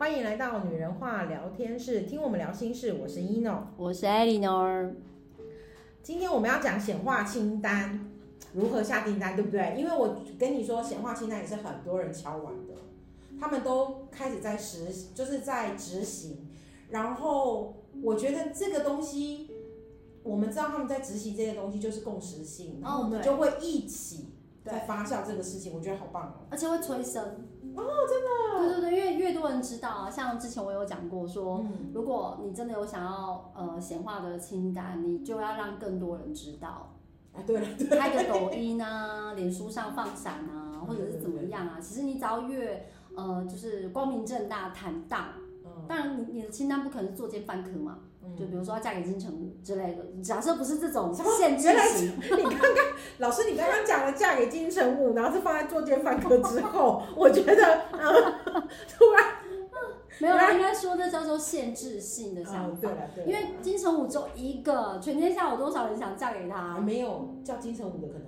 欢迎来到女人话聊天室，听我们聊心事。我是 Eno，我是 Eleanor。今天我们要讲显化清单，如何下订单，对不对？因为我跟你说，显化清单也是很多人敲完的，他们都开始在实，就是在执行。然后我觉得这个东西，我们知道他们在执行这些东西就是共识性，然后我们就会一起在发酵这个事情。我觉得好棒哦，而且会催生。哦，真的，对对对，因为越多人知道啊，像之前我有讲过说，嗯、如果你真的有想要呃显化的清单，你就要让更多人知道。啊，对，对。开个抖音啊，脸书上放闪啊，或者是怎么样啊，其实你只要越呃就是光明正大坦荡，嗯，当然你你的清单不可能是作奸犯科嘛。就比如说要嫁给金城武之类的，假设不是这种限制型。你刚刚老师，你刚刚讲了嫁给金城武，然后是放在作奸犯科之后，我觉得，嗯，突然。没有，应该说这叫做限制性的想法。对了，对，因为金城武只有一个，全天下有多少人想嫁给他？没有叫金城武的可能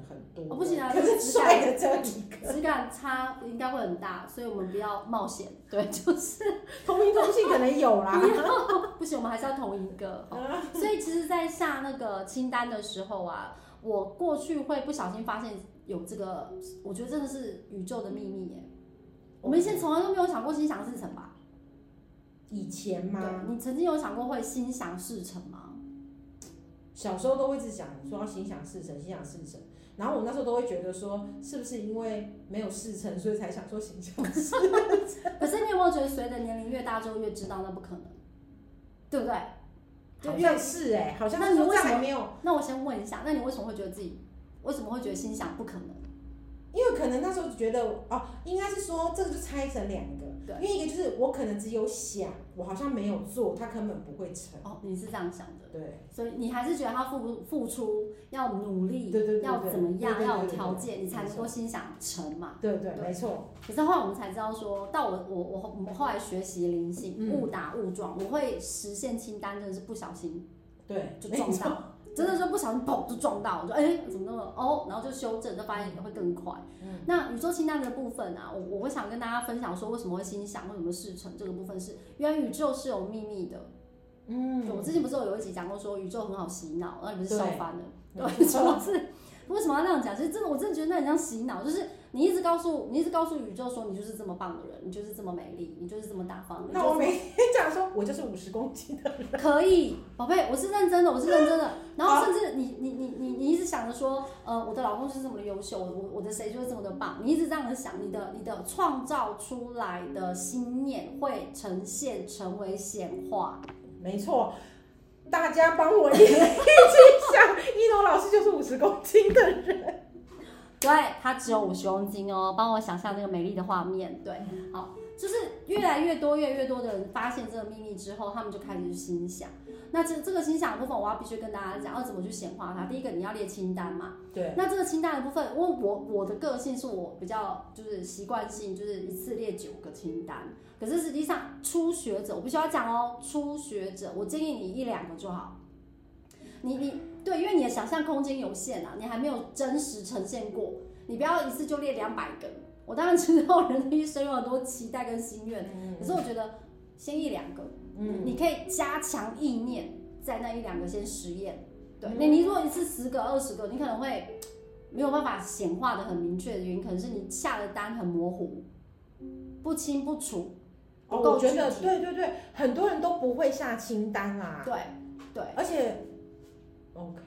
很多。不行啊，可是帅的只有一个，质感差应该会很大，所以我们不要冒险。对，就是同名同姓可能有啦。不行，我们还是要同一个。所以其实，在下那个清单的时候啊，我过去会不小心发现有这个，我觉得真的是宇宙的秘密耶。我们以前从来都没有想过心想事成吧？以前吗？你曾经有想过会心想事成吗？小时候都会一直想说要心想事成，心想事成。然后我那时候都会觉得说，是不是因为没有事成，所以才想说心想事成？可是你有没有觉得，随着年龄越大，就越知道那不可能，对不对？好像是哎、欸，好像那你为什么没有？那我先问一下，那你为什么会觉得自己为什么会觉得心想不可能？因为可能那时候觉得哦，应该是说这个就拆成两个，对，因为一个就是我可能只有想，我好像没有做，他根本不会成。哦，你是这样想的，对，所以你还是觉得他付付出要努力，对对对，要怎么样，要有条件，你才能够心想成嘛。对对，没错。可是后来我们才知道说，到我我我我后来学习灵性，误打误撞，我会实现清单，真的是不小心，对，就撞到。真的是不小心砰就撞到，我说哎、欸、怎么那么哦，然后就修正，就发现也会更快。嗯、那宇宙清单的部分啊，我我会想跟大家分享说，为什么会心想，为什么事成这个部分是，原来宇宙是有秘密的。嗯，我之前不是有一集讲过说宇宙很好洗脑，那你不是笑翻了，对，主要是为什么要那样讲？其实真的，我真的觉得那很像洗脑，就是。你一直告诉你一直告诉宇宙说，你就是这么棒的人，你就是这么美丽，你就是这么大方。那我每天讲说，我就是五十公斤的人。可以，宝贝，我是认真的，我是认真的。然后甚至你你你你你一直想着说，呃，我的老公就是这么的优秀，我我的谁就是这么的棒。你一直这样的想，你的你的创造出来的心念会呈现成为显化。没错，大家帮我一起想，一诺老师就是五十公斤的人。对，他只有五十公斤哦，帮我想象那个美丽的画面。对，好，就是越来越多、越来越多的人发现这个秘密之后，他们就开始去心想。那这这个心想的部分，我要必须跟大家讲，要怎么去显化它。第一个，你要列清单嘛。对。那这个清单的部分，我我我的个性是我比较就是习惯性，就是一次列九个清单。可是实际上，初学者我必须要讲哦，初学者我建议你一两个就好。你你对，因为你的想象空间有限啊，你还没有真实呈现过，你不要一次就列两百个。我当然知道人的一生有很多期待跟心愿，嗯、可是我觉得先一两个，嗯，你可以加强意念，在那一两个先实验。对，那、嗯、你如果一次十个、二十个，你可能会没有办法显化的很明确的原因，可能是你下的单很模糊，不清不楚，不够具体。哦，我觉得对对对，很多人都不会下清单啊。对对，而且。OK，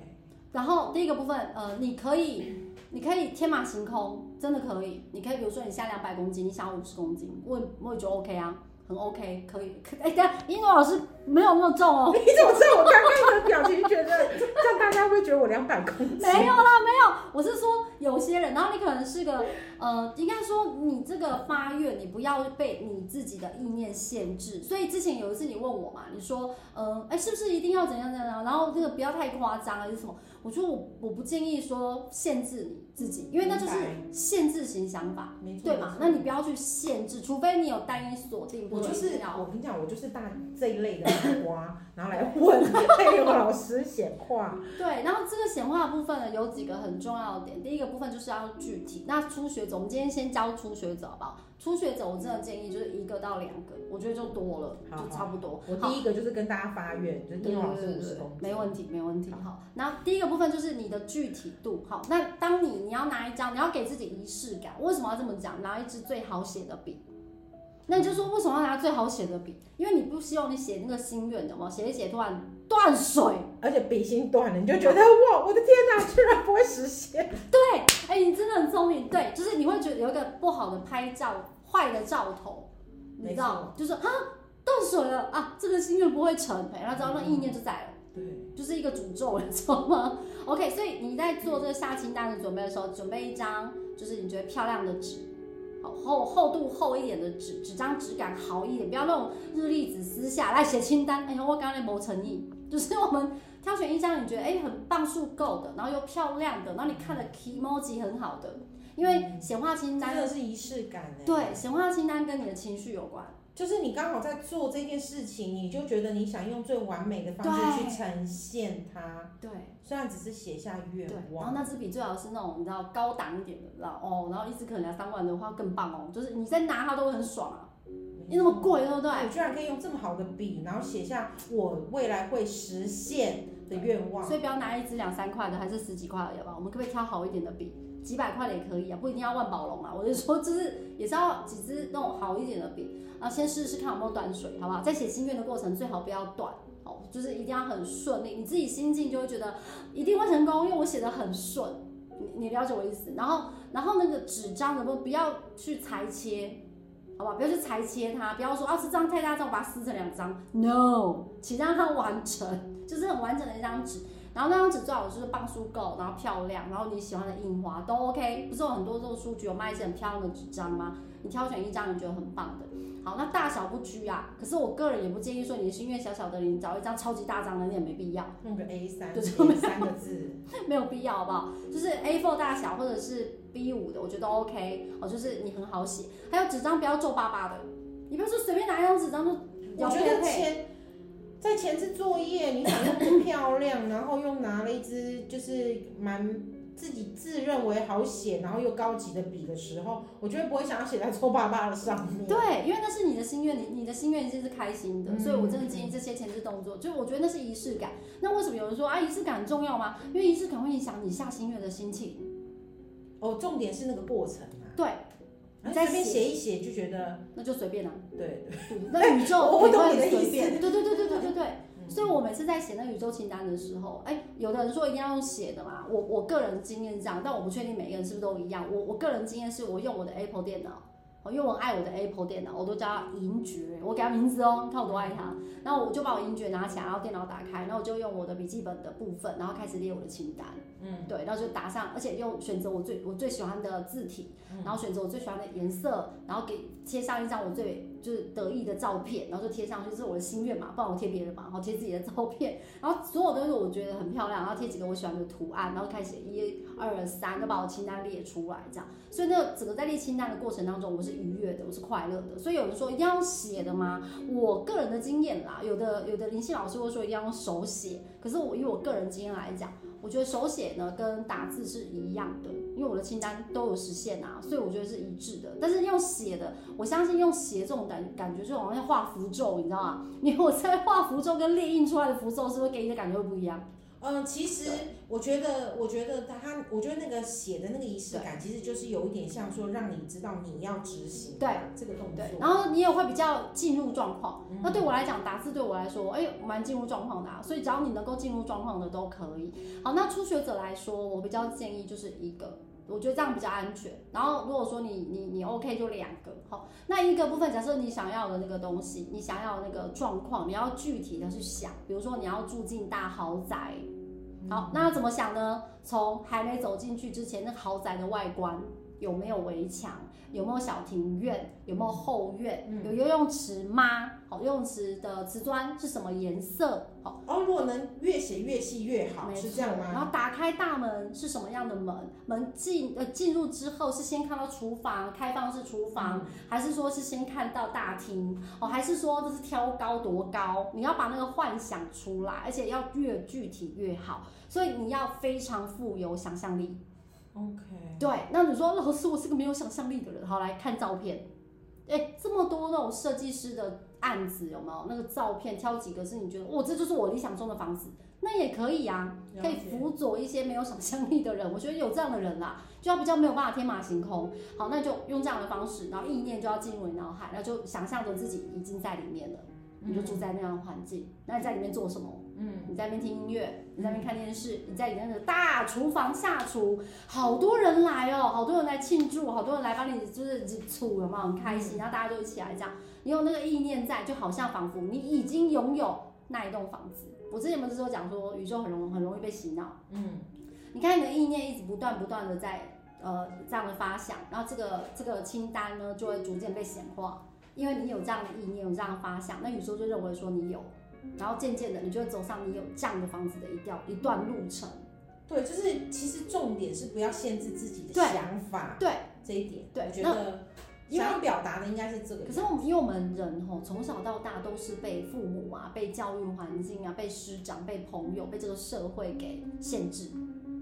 然后第一个部分，呃，你可以，你可以天马行空，真的可以。你可以比如说你下两百公斤，你想五十公斤，我我也觉得 OK 啊，很 OK，可以。哎，等下，英诺老师没有那么重哦。你怎么知道我刚刚的表情？觉得让大家会觉得我两百公斤？没有啦，没有。我是说有些人，然后你可能是个，呃，应该说你这个发愿，你不要被你自己的意念限制。所以之前有一次你问我嘛，你说，呃，哎，是不是一定要怎样怎样？然后这个不要太夸张还是什么？我说我我不建议说限制你自己，因为那就是限制型想法，对嘛？那你不要去限制，除非你有单一锁定。我就是，我跟你讲，我就是大这一类的瓜，然后来问那个老师显化。对，然后这个显化部分呢，有几个很重要的点。第一个部分就是要具体。那初学学者，我们今天先教初学者好不好？初学者我真的建议就是一个到两个，我觉得就多了，好好就差不多。我第一个就是跟大家发愿，就丁老师五十公斤，没问题，没问题。好，然后第一个部分就是你的具体度。好，那当你你要拿一张，你要给自己仪式感，为什么要这么讲？拿一支最好写的笔。那你就说为什么要拿最好写的笔？因为你不希望你写那个心愿的嘛，写一写突然断水，而且笔芯断了，你就觉得哇，我的天哪，居然不会实现。对，哎、欸，你真的很聪明。对，就是你会觉得有一个不好的拍照，坏的兆头，你知道，就是啊，断水了啊，这个心愿不会成，然后只要那意念就在了。对，就是一个诅咒，你知道吗？OK，所以你在做这个下清单的准备的时候，准备一张就是你觉得漂亮的纸。厚厚度厚一点的纸，纸张质感好一点，不要那种日历纸撕下来写清单。哎呀，我刚才没诚意，就是我们挑选一张你觉得哎很棒数够的，然后又漂亮的，然后你看了 emoji 很好的，因为显化清单真的是仪式感。对，显化清单跟你的情绪有关。就是你刚好在做这件事情，你就觉得你想用最完美的方式去呈现它。对，虽然只是写下愿望。然后那支笔最好是那种你知道高档一点的，知道哦。然后一支可能两三万的话更棒哦，就是你在拿它都会很爽啊。你那么贵，对不对？我居然可以用这么好的笔，然后写下我未来会实现的愿望。所以不要拿一支两三块的，还是十几块的，好不好？我们可不可以挑好一点的笔？几百块的也可以啊，不一定要万宝龙啊。我就说，就是也是要几支那种好一点的笔，然后先试试看有没有断水，好不好？在写心愿的过程，最好不要断，哦，就是一定要很顺利，你自己心境就会觉得一定会成功，因为我写的很顺，你你了解我意思？然后然后那个纸张能不能不要去裁切，好不好？不要去裁切它，不要说啊，这张太大张，我把它撕成两张，no，请让它完成，就是很完整的一张纸。然后那张纸最好就是磅数够，然后漂亮，然后你喜欢的印花都 OK。不是有很多这种书局有卖一些很漂亮的纸张吗？你挑选一张你觉得很棒的。好，那大小不拘啊。可是我个人也不建议说你的心愿小小的，你找一张超级大张的，你也没必要。弄个 A 三就是三个字，没有必要，好不好？就是 A4 大小或者是 B5 的，我觉得 OK。哦，就是你很好写。还有纸张不要皱巴巴的，你不要说随便拿一张纸张就要配配。我觉得前在前置作业，你想用不漂亮，然后又拿了一支就是蛮自己自认为好写，然后又高级的笔的时候，我觉得不会想要写在臭巴巴的上面。对，因为那是你的心愿，你你的心愿其实是开心的，嗯，所以我真的建议这些前置动作，就我觉得那是仪式感。那为什么有人说啊仪式感很重要吗？因为仪式感会影响你下心愿的心情。哦，重点是那个过程啊。对。你在这边写一写就觉得那就随便了，对对，那宇宙 我懂你的意思，对对每次在写那宇宙清单的时候，哎，有的人说一定要用写的嘛，我我个人经验这样，但我不确定每个人是不是都一样，我我个人经验是我用我的 Apple 电脑。因为我爱我的 Apple 电脑，我都叫它银爵，我给它名字哦，你看我多爱它。然后我就把我银爵拿起来，然后电脑打开，然后我就用我的笔记本的部分，然后开始列我的清单。嗯，对，然后就打上，而且用选择我最我最喜欢的字体，然后选择我最喜欢的颜色，然后给贴上一张我最就是得意的照片，然后就贴上去，这是我的心愿嘛，不然我贴别人嘛，然后贴自己的照片，然后所有东西我觉得很漂亮，然后贴几个我喜欢的图案，然后开始一二三，就把我清单列出来，这样。所以那个整个在列清单的过程当中，我是愉悦的，我是快乐的。所以有人说一定要写的吗？我个人的经验啦，有的有的灵性老师会说一定要用手写，可是我以我个人经验来讲，我觉得手写呢跟打字是一样的，因为我的清单都有实现啊，所以我觉得是一致的。但是用写的，我相信用写这种感感觉就好像画符咒，你知道吗？你我在画符咒跟列印出来的符咒，是不是给你的感觉会不一样？嗯，其实我觉得，我觉得他，我觉得那个写的那个仪式感，其实就是有一点像说，让你知道你要执行对这个动作，然后你也会比较进入状况。那对我来讲，打字对我来说，哎，蛮进入状况的啊。所以只要你能够进入状况的都可以。好，那初学者来说，我比较建议就是一个，我觉得这样比较安全。然后如果说你你你 OK 就两个。好，那一个部分，假设你想要的那个东西，你想要的那个状况，你要具体的去想，比如说你要住进大豪宅。好，那要怎么想呢？从还没走进去之前，那豪宅的外观有没有围墙？有没有小庭院？有没有后院？嗯、有游泳池吗？好，游泳池的瓷砖是什么颜色？好，哦，如果能越写越细越好，是这样吗？然后打开大门是什么样的门？门进呃进入之后是先看到厨房，开放式厨房，嗯，还是说是先看到大厅？哦，还是说这是挑高多高？你要把那个幻想出来，而且要越具体越好，所以你要非常富有想象力。OK。对，那你说老师，我是个没有想象力的人，好，来看照片。哎，这么多那种设计师的案子有没有？那个照片挑几个是你觉得，哇，这就是我理想中的房子，那也可以啊，可以辅佐一些没有想象力的人。我觉得有这样的人啦，就要比较没有办法天马行空。好，那就用这样的方式，然后意念就要进入你脑海，然后就想象着自己已经在里面了。你就住在那样的环境，那你在里面做什么？嗯，你在那边听音乐，你在那边看电视，你在里面的大厨房下厨，好多人来哦，好多人来庆祝，好多人来帮你就是煮，有没有很开心？然后大家就一起来这样，你有那个意念在，就好像仿佛你已经拥有那一栋房子。我之前不是说讲说宇宙很容很容易被洗脑？嗯，你看你的意念一直不断不断的在呃这样的发想，然后这个这个清单呢就会逐渐被显化。因为你有这样的意念，有这样的发想，那宇宙就认为说你有，然后渐渐的，你就会走上你有这样的房子的一条一段路程。对，就是其实重点是不要限制自己的想法。对，这一点，对，我觉得想要表达的应该是这个。可是我们因为我们人吼从小到大都是被父母啊、被教育环境啊、被师长、被朋友、被这个社会给限制。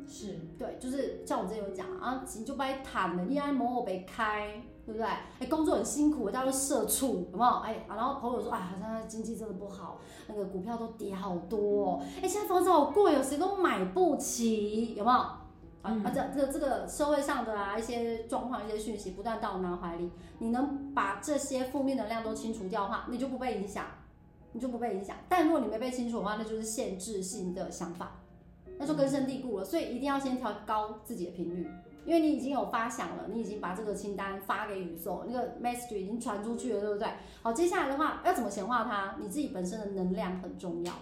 是，对，就是像我之前有讲啊，你就被谈了，你爱某某被开。对不对？哎，工作很辛苦，大家都社畜，有没有？哎，然后朋友说，哎，好像经济真的不好，那个股票都跌好多哦。哎，现在房子好贵哦，谁都买不起，有没有？嗯、啊，这这个这个社会上的啊一些状况、一些讯息不断到我脑海里，你能把这些负面能量都清除掉的话，你就不被影响，你就不被影响。但如果你没被清除的话，那就是限制性的想法，那就根深蒂固了。所以一定要先调高自己的频率。因为你已经有发想了，你已经把这个清单发给宇宙，那个 message 已经传出去了，对不对？好，接下来的话要怎么显化它？你自己本身的能量很重要。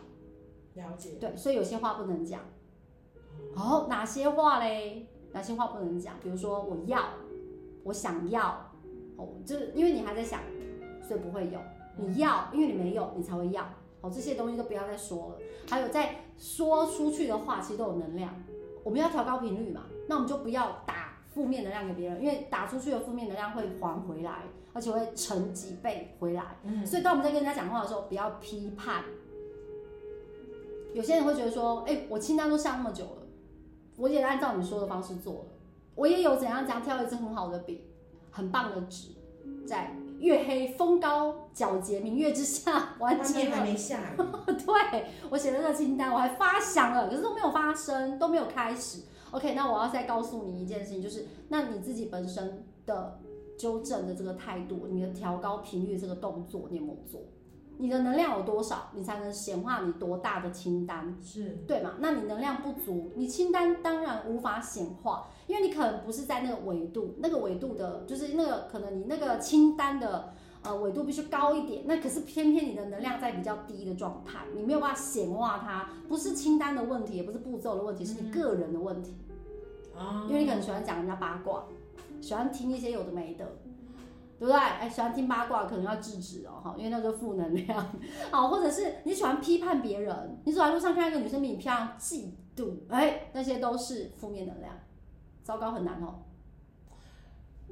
了解。对，所以有些话不能讲。哦，哪些话嘞？哪些话不能讲？比如说我要，我想要，哦，就是因为你还在想，所以不会有。你要，因为你没有，你才会要。哦，这些东西都不要再说了。还有在说出去的话，其实都有能量。我们要调高频率嘛，那我们就不要打负面能量给别人，因为打出去的负面能量会还回来，而且会乘几倍回来。嗯，所以当我们在跟人家讲话的时候，不要批判。有些人会觉得说，哎，我清单都下那么久了，我也按照你说的方式做了，我也有怎样怎样挑一支很好的笔，很棒的纸，在月黑风高皎洁明月之下完成了。还没下雨。对，我写了这个清单，我还发想了，可是都没有发生，都没有开始。OK，那我要再告诉你一件事情，就是那你自己本身的纠正的这个态度，你的调高频率这个动作，你有没有做？你的能量有多少，你才能显化你多大的清单？是对嘛？那你能量不足，你清单当然无法显化，因为你可能不是在那个维度，那个维度的，就是那个可能你那个清单的呃维度必须高一点，那可是偏偏你的能量在比较低的状态，你没有办法显化它，不是清单的问题，也不是步骤的问题，是你个人的问题。啊、嗯，因为你可能喜欢讲人家八卦，喜欢听一些有的没的。对不对？哎，喜欢听八卦，可能要制止哦，哈，因为那个负能量。好，或者是你喜欢批判别人，你走在路上看到一个女生比你漂亮，嫉妒，哎，那些都是负面能量。糟糕，很难哦。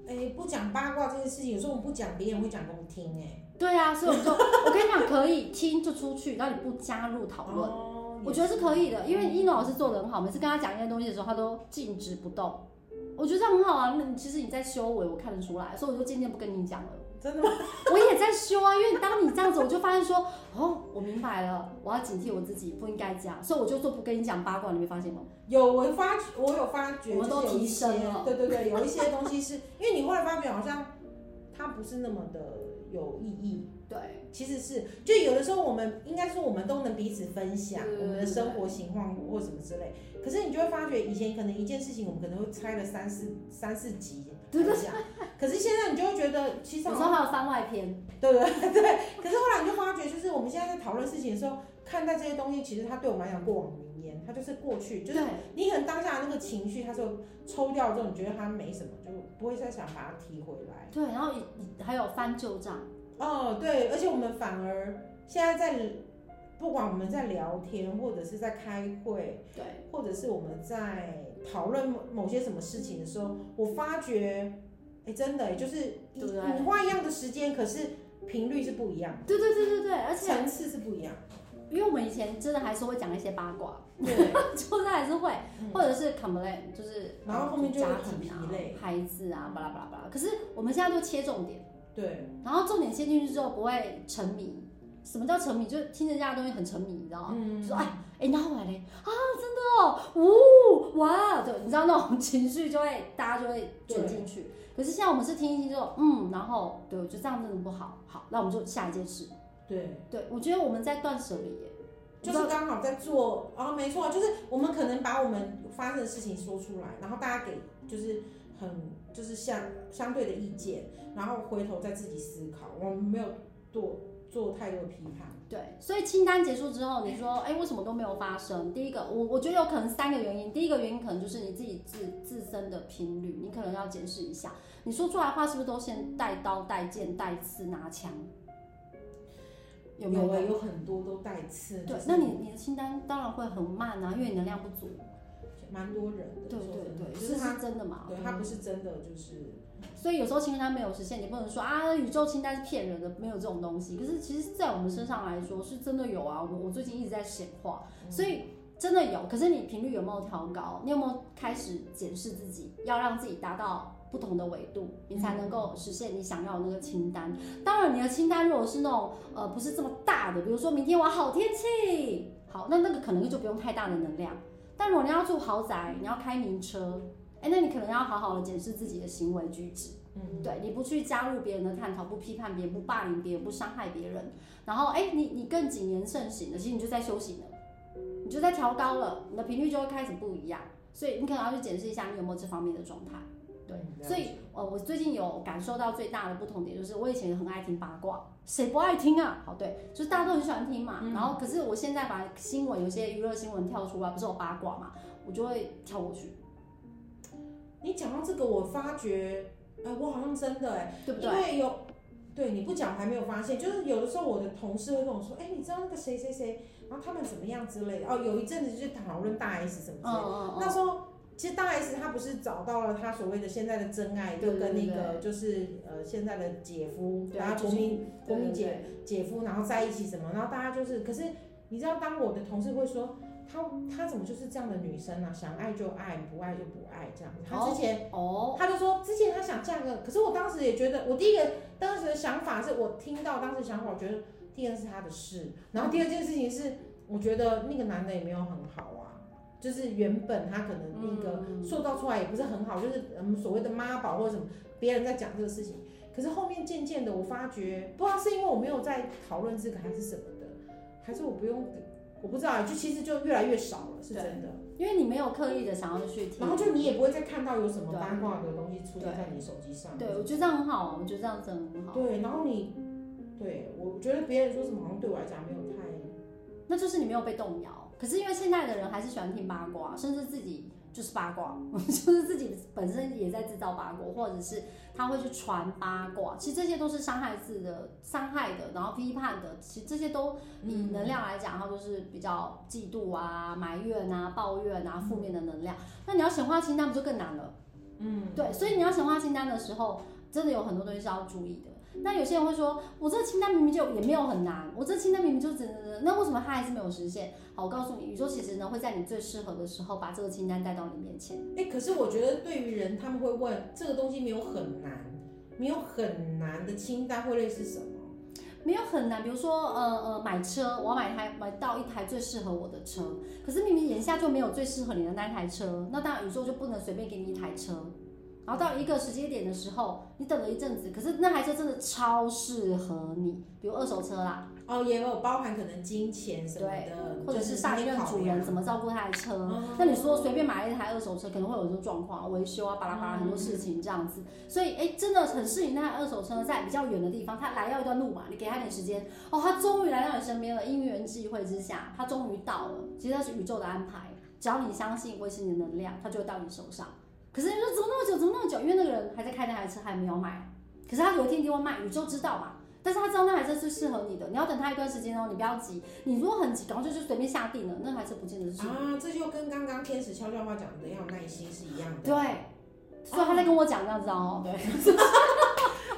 哎，不讲八卦这件事情，有时候我们不讲，别人会讲给我们听，哎。对啊，所以我们说，我跟你讲，可以听就出去，然后你不加入讨论，哦、我觉得是可以的，因为一诺老师做的很好，每次跟他讲一些东西的时候，他都静止不动。我觉得这样很好啊，那其实你在修为，我看得出来，所以我就渐渐不跟你讲了。真的吗？我也在修啊，因为当你这样子，我就发现说，哦，我明白了，我要警惕我自己，不应该这样，所以我就说不跟你讲八卦，你没发现吗？有，我发，我有发觉，我们都提升了。对对对，有一些东西是 因为你后来发觉好像它不是那么的有意义。对，其实是，就有的时候我们应该说我们都能彼此分享我们的生活情况或什么之类，可是你就会发觉以前可能一件事情我们可能会拆了三四三四集来讲，可是现在你就会觉得其实有时候还有番外篇，对不对？对，可是后来你就发觉，就是我们现在在讨论事情的时候，看待这些东西，其实它对我们来讲过往云烟，它就是过去，就是你可能当下的那个情绪，它就抽掉之后，你觉得它没什么，就不会再想把它提回来。对，然后还有翻旧账。哦，对，而且我们反而现在在，不管我们在聊天，或者是在开会，对，或者是我们在讨论某某些什么事情的时候，我发觉，哎，真的，就是你花一样的时间，可是频率是不一样的。对对对对对，而且层次是不一样。因为我们以前真的还是会讲一些八卦，对，就是还是会，嗯、或者是 complain，就是然后后面就家庭啊、孩子啊，巴拉巴拉巴拉。可是我们现在都切重点，对，然后重点切进去之后不会沉迷。什么叫沉迷？就是听人家的东西很沉迷，你知道吗？嗯、说哎哎，然后来嘞啊，真的哦，呜哇，对，你知道那种情绪就会大家就会卷进去。可是现在我们是听一听之后，嗯，然后对，我觉得这样真的不好，好，那我们就下一件事。对对，我觉得我们在断舍离耶，就是刚好在做啊、哦，没错，就是我们可能把我们发生的事情说出来，然后大家给就是很就是相相对的意见，然后回头再自己思考，我们没有做。做太多批判，对，所以清单结束之后，你说，哎、欸，为什么都没有发生？第一个，我我觉得有可能三个原因。第一个原因可能就是你自己自自身的频率，你可能要检视一下，你说出来的话是不是都先带刀、带剑、带刺、拿枪？有没有？有，有很多都带刺。对，那你你的清单当然会很慢啊，因为你能量不足。蛮多人的，对对对，就是他真的嘛？对，他不是真的，就是。所以有时候清单没有实现，你不能说啊，宇宙清单是骗人的，没有这种东西。可是其实，在我们身上来说，是真的有啊。我我最近一直在显化，所以真的有。可是你频率有没有调高？你有没有开始检视自己，要让自己达到不同的维度，你才能够实现你想要的那个清单。当然，你的清单如果是那种呃不是这么大的，比如说明天我要好天气，好，那那个可能就不用太大的能量。但如果你要住豪宅，你要开名车。哎，那你可能要好好的检视自己的行为举止，嗯，对，你不去加入别人的探讨，不批判别人，不霸凌别人，不伤害别人，然后哎，你你更谨言慎行的，其实你就在修行了，你就在调高了，你的频率就会开始不一样，所以你可能要去检视一下你有没有这方面的状态，对，所以呃，我最近有感受到最大的不同点就是，我以前很爱听八卦，谁不爱听啊？好，对，就是大家都很喜欢听嘛，嗯，然后可是我现在把新闻有些娱乐新闻跳出来，不是有八卦嘛，我就会跳过去。你讲到这个，我发觉，呃，我好像真的哎，对不对？因为有，对你不讲我还没有发现，就是有的时候我的同事会跟我说，哎，你知道那个谁谁谁，然后他们怎么样之类的。哦，有一阵子就是讨论大 S 什么之类的。哦哦哦。那时候其实大 S 她不是找到了她所谓的现在的真爱，就跟那个就是呃现在的姐夫，然后国民国民姐姐夫，然后在一起什么，然后大家就是，可是你知道，当我的同事会说。她她怎么就是这样的女生呢、啊？想爱就爱，不爱就不爱这样子。她之前哦，她就说之前她想嫁个，可是我当时也觉得，我第一个当时的想法是我听到当时想法，我觉得第二是她的事，然后第二件事情是，我觉得那个男的也没有很好啊，就是原本他可能那个塑造出来也不是很好，就是我们所谓的妈宝或者什么，别人在讲这个事情，可是后面渐渐的我发觉，不知道是因为我没有在讨论这个还是什么的，还是我不用。我不知道，就其实就越来越少了，是真的。因为你没有刻意的想要去听，然后就你也不会再看到有什么八卦的东西出现在你手机上。对，我觉得这样很好，我觉得这样真的很好。对，然后你，对，我觉得别人说什么好像对我来讲没有太，那就是你没有被动摇。可是因为现在的人还是喜欢听八卦，甚至自己。就是八卦，就是自己本身也在制造八卦，或者是他会去传八卦。其实这些都是伤害自的、伤害的，然后批判的。其实这些都以能量来讲，它都是比较嫉妒啊、埋怨啊、抱怨啊、负面的能量。那你要显化清单，不就更难了？嗯，对。所以你要显化清单的时候，真的有很多东西是要注意的。那有些人会说，我这个清单明明就也没有很难，我这清单明明就真的，那为什么它还是没有实现？好，我告诉你，宇宙其实呢会在你最适合的时候把这个清单带到你面前。哎、欸，可是我觉得对于人，他们会问这个东西没有很难，没有很难的清单会类似什么？没有很难，比如说呃呃买车，我要买台买到一台最适合我的车，可是明明眼下就没有最适合你的那台车，那当然宇宙就不能随便给你一台车。然后到一个时间点的时候，你等了一阵子，可是那台车真的超适合你，比如二手车啦，哦，也有包含可能金钱什么的，或者是上一任主人怎么照顾他的车。嗯、那你说随便买一台二手车，可能会有这种状况，维修啊，巴拉巴拉很多事情这样子。所以，哎，真的很适应那台二手车，在比较远的地方，他来要一段路嘛，你给他点时间，哦，他终于来到你身边了，因缘际会之下，他终于到了。其实那是宇宙的安排，只要你相信，维持你的能量，它就会到你手上。可是你说怎么那么久，怎么那么久？因为那个人还在开那台车，还没有买。可是他有一天就会卖，宇宙知道嘛？但是他知道那台车是适合你的，你要等他一段时间哦，你不要急。你如果很急，然后就就随便下定了，那台车不见得是啊。这就跟刚刚天使悄悄话讲的要耐心是一样的。对，所以他在跟我讲这样子哦。对，对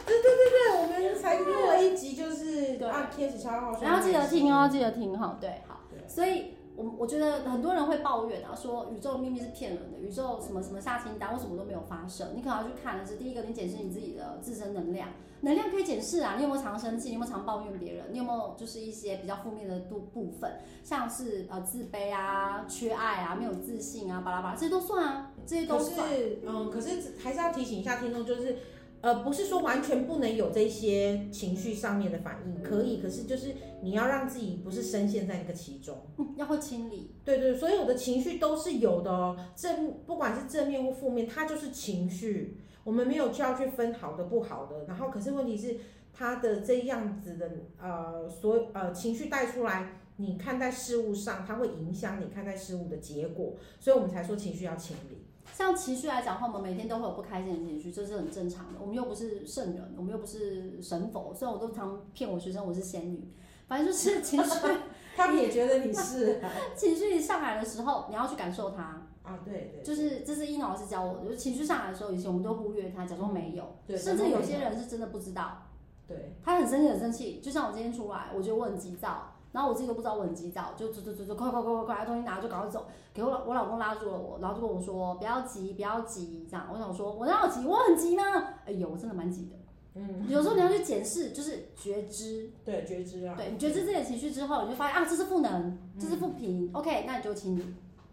对对对，我们才录了一集，就是啊，天使悄悄话，然后记得听哦，记得听哈，对，好，所以。我我觉得很多人会抱怨啊，说宇宙的秘密是骗人的，宇宙什么什么下清单，为什么都没有发生？你可能要去看的是，第一个，你检视你自己的自身能量，能量可以检视啊，你有没有常生气？你有没有常抱怨别人？你有没有就是一些比较负面的部部分，像是呃自卑啊、缺爱啊、没有自信啊、巴拉巴拉，这些都算啊，这些都算。是嗯，可是还是要提醒一下听众，就是。呃，不是说完全不能有这些情绪上面的反应，可以，可是就是你要让自己不是深陷在那个其中，嗯，要会清理。对对，所有的情绪都是有的哦，正不管是正面或负面，它就是情绪。我们没有就要去分好的不好的，然后可是问题是，他的这样子的呃所呃情绪带出来，你看待事物上，它会影响你看待事物的结果，所以我们才说情绪要清理。像情绪来讲的话，我们每天都会有不开心的情绪，这是很正常的。我们又不是圣人，我们又不是神佛，虽然我都常骗我学生我是仙女，反正就是 情绪，他们也觉得你是。情绪一上来的时候，你要去感受它。啊，对对。就是这是伊诺老师教我的，就是情绪上来的时候，以前我们都忽略它，假装没有。对。甚至有些人是真的不知道。对。他很生气，很生气。就像我今天出来，我觉得我很急躁。然后我自己都不知道我很急躁，就走走走走，快快快快快，把东西拿就赶快走。给我老我老公拉住了我，然后就跟我说不要急，不要急，这样。我想说，我哪有急？我很急吗？哎呦，我真的蛮急的。嗯。有时候你要去检视，就是觉知。对，觉知啊。对，你觉知自己的情绪之后，你就发现啊，这是负能，这是不平。嗯、OK，那你就清理。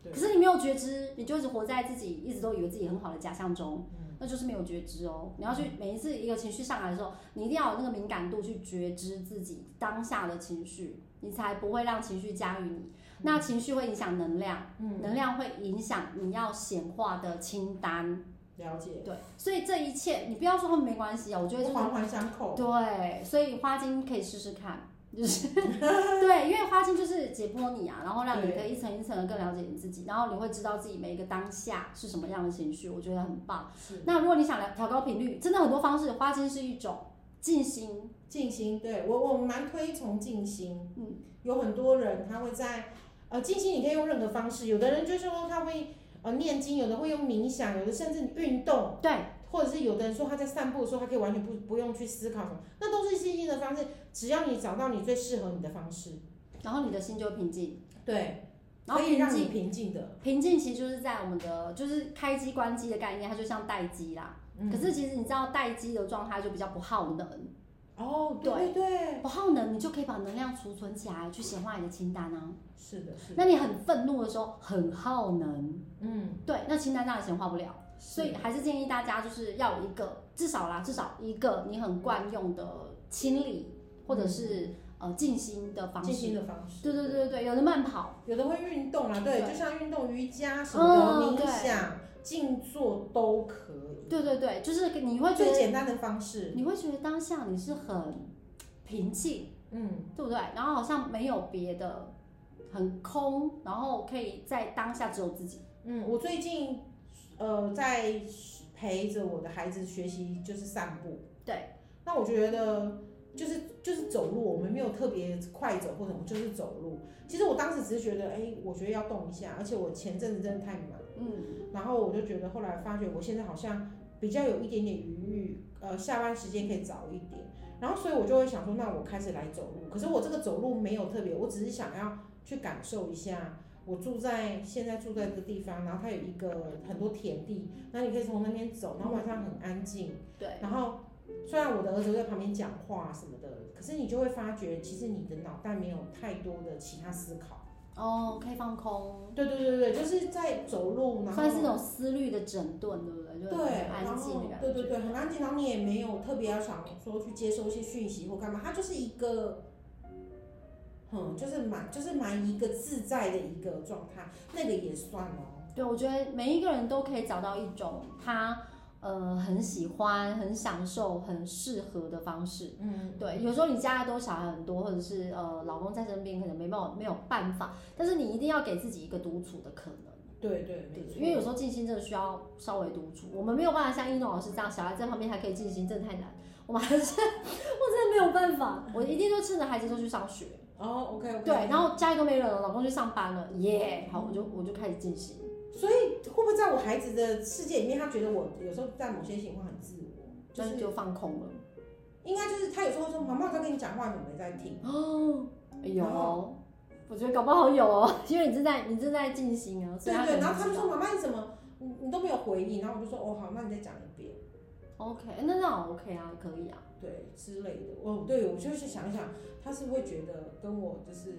对。可是你没有觉知，你就一直活在自己一直都以为自己很好的假象中。嗯。那就是没有觉知哦。你要去每一次一个情绪上来的时候，你一定要有那个敏感度去觉知自己当下的情绪。你才不会让情绪驾驭你，嗯、那情绪会影响能量，嗯、能量会影响你要显化的清单。了解。对，所以这一切你不要说没关系啊，我觉得就是环环相扣。对，所以花精可以试试看，就是 对，因为花精就是解剖你啊，然后让你可以一层一层的更了解你自己，然后你会知道自己每一个当下是什么样的情绪，我觉得很棒。是。那如果你想来调高频率，真的很多方式，花精是一种。静心，静心，对，我我蛮推崇静心，嗯，有很多人他会在，呃，静心你可以用任何方式，有的人就是说他会呃念经，有的会用冥想，有的甚至运动，对，或者是有的人说他在散步的时候，他可以完全不不用去思考什么，那都是静心的方式，只要你找到你最适合你的方式，然后你的心就平静，对，然后可以让你平静的，平静其实就是在我们的就是开机关机的概念，它就像待机啦。可是其实你知道待机的状态就比较不耗能哦，对对，对，不耗能，你就可以把能量储存起来去显化你的清单啊。是的，是的。那你很愤怒的时候很耗能，嗯，对，那清单当然显化不了。所以还是建议大家就是要有一个至少啦，至少一个你很惯用的清理或者是呃静心的方式。静心的方式。对对对对，有的慢跑，有的会运动啊，对，就像运动瑜伽什么的，冥想。静坐都可以。对对对，就是你会觉得最简单的方式，你会觉得当下你是很平静，嗯，对不对？然后好像没有别的，很空，然后可以在当下只有自己。嗯，我最近呃在陪着我的孩子学习，就是散步。对，那我觉得就是就是走路，我们没有特别快走或者什么，就是走路。其实我当时只是觉得，哎，我觉得要动一下，而且我前阵子真的太忙。嗯，然后我就觉得，后来发觉我现在好像比较有一点点余裕，呃，下班时间可以早一点，然后所以我就会想说，那我开始来走路。可是我这个走路没有特别，我只是想要去感受一下，我住在现在住在这个地方，然后它有一个很多田地，那你可以从那边走，然后晚上很安静。对。然后虽然我的儿子在旁边讲话什么的，可是你就会发觉，其实你的脑袋没有太多的其他思考。哦，可以放空。对对对对，就是在走路，然后算是那种思虑的整顿，对不对？就很安静的感觉。对对对，很安静，然后你也没有特别要想说去接收一些讯息或干嘛，它就是一个，嗯，就是蛮就是蛮一个自在的一个状态，那个也算哦。对，我觉得每一个人都可以找到一种他。呃，很喜欢、很享受、很适合的方式。嗯，对。有时候你家里都小孩很多，或者是呃，老公在身边，可能没办法、没有办法。但是你一定要给自己一个独处的可能。对对，没错。因为有时候静心真的需要稍微独处。我们没有办法像一诺老师这样，小孩在旁边还可以静心，真的太难。我们还是，我真的没有办法。我一定就趁着孩子都去上学。哦，OK OK。对，然后家里都没人了，老公去上班了，耶，好，我就我就开始静心。所以会不会在我孩子的世界里面，他觉得我有时候在某些情况很自我，就是就放空了？应该就是他有时候会说，妈妈在跟你讲话，你没在听。哦，有哦，我觉得搞不好有哦，因为你正在你正在进行啊。对对，然后他就说，妈妈你怎么你你都没有回应，然后我就说哦好，那你再讲一遍。OK，那那样 OK 啊，可以啊。对之类的，哦对我就是想一想，他是会觉得跟我就是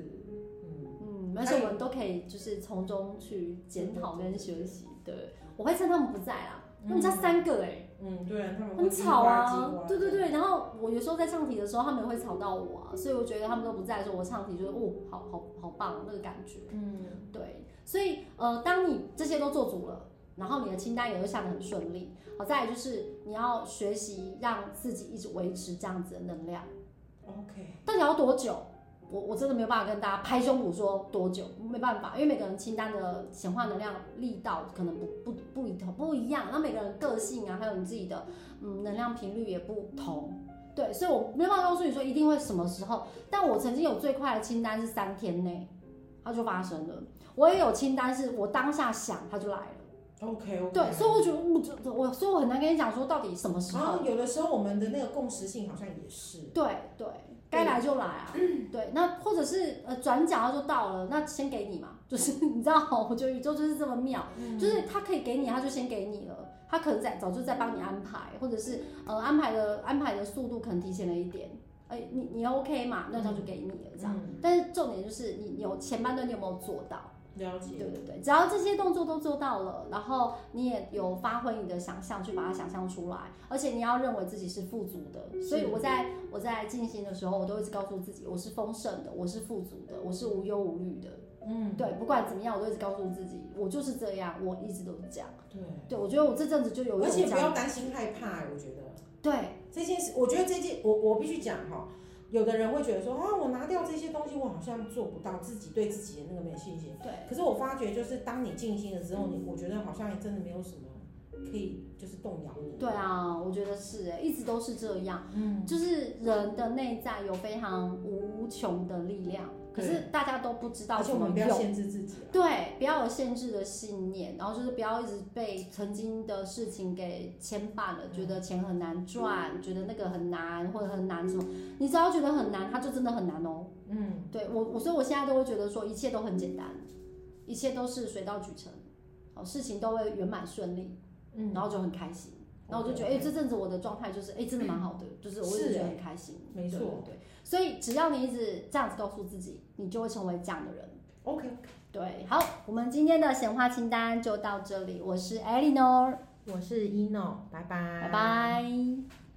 而且我们都可以就是从中去检讨跟学习。对，我会趁他们不在啦，他们家三个哎。嗯，对啊，他们很吵啊，对对对，然后我有时候在唱题的时候，他们也会吵到我啊，所以我觉得他们都不在的时候，我唱题就是哦，好好好棒那个感觉，嗯，对，所以呃，当你这些都做足了，然后你的清单也会下得很顺利，好，再来就是你要学习让自己一直维持这样子的能量，OK，到底要多久？我我真的没有办法跟大家拍胸脯说多久，没办法，因为每个人清单的显化能量力道可能不不不一同不一样，那每个人个性啊，还有你自己的嗯能量频率也不同，对，所以我没办法告诉你说一定会什么时候，但我曾经有最快的清单是三天内，它就发生了，我也有清单是我当下想它就来了，OK OK，对，所以我觉得我我所以我很难跟你讲说到底什么时候，啊，有的时候我们的那个共识性好像也是，对对。该来就来啊，对，那或者是呃转角就到了，那先给你嘛，就是 你知道，我觉得宇宙就是这么妙，嗯、就是他可以给你，他就先给你了，他可能在早就在帮你安排，或者是呃安排的安排的速度可能提前了一点，哎、欸，你你 OK 嘛，那他就给你了这样，嗯、但是重点就是你有前半段你有没有做到？了解，对对对，只要这些动作都做到了，然后你也有发挥你的想象去把它想象出来，而且你要认为自己是富足的。所以我在我在进行的时候，我都一直告诉自己，我是丰盛的，我是富足的，我是无忧无虑的。嗯，对，不管怎么样，我都一直告诉自己，我就是这样，我一直都是这样。对，对我觉得我这阵子就有，而且不要担心害怕，我觉得。对这件事，我觉得这件我我必须讲哈。有的人会觉得说啊，我拿掉这些东西，我好像做不到，自己对自己的那个没信心。对。可是我发觉，就是当你静心了之后，你我觉得好像也真的没有什么可以就是动摇你。对啊，我觉得是哎，一直都是这样。嗯。就是人的内在有非常无穷的力量。可是大家都不知道怎么用，不要限制自己。对，不要有限制的信念，然后就是不要一直被曾经的事情给牵绊了，觉得钱很难赚，觉得那个很难或者很难什么。你只要觉得很难，它就真的很难哦。嗯，对我，我所以我现在都会觉得说，一切都很简单，一切都是水到渠成，哦，事情都会圆满顺利，嗯，然后就很开心。然后我就觉得，哎，这阵子我的状态就是，哎，真的蛮好的，就是我一直觉得很开心。没错，对。所以只要你一直这样子告诉自己，你就会成为这样的人。OK，对，好，我们今天的显化清单就到这里。我是 Eleanor，我是 Eno，拜拜，拜拜。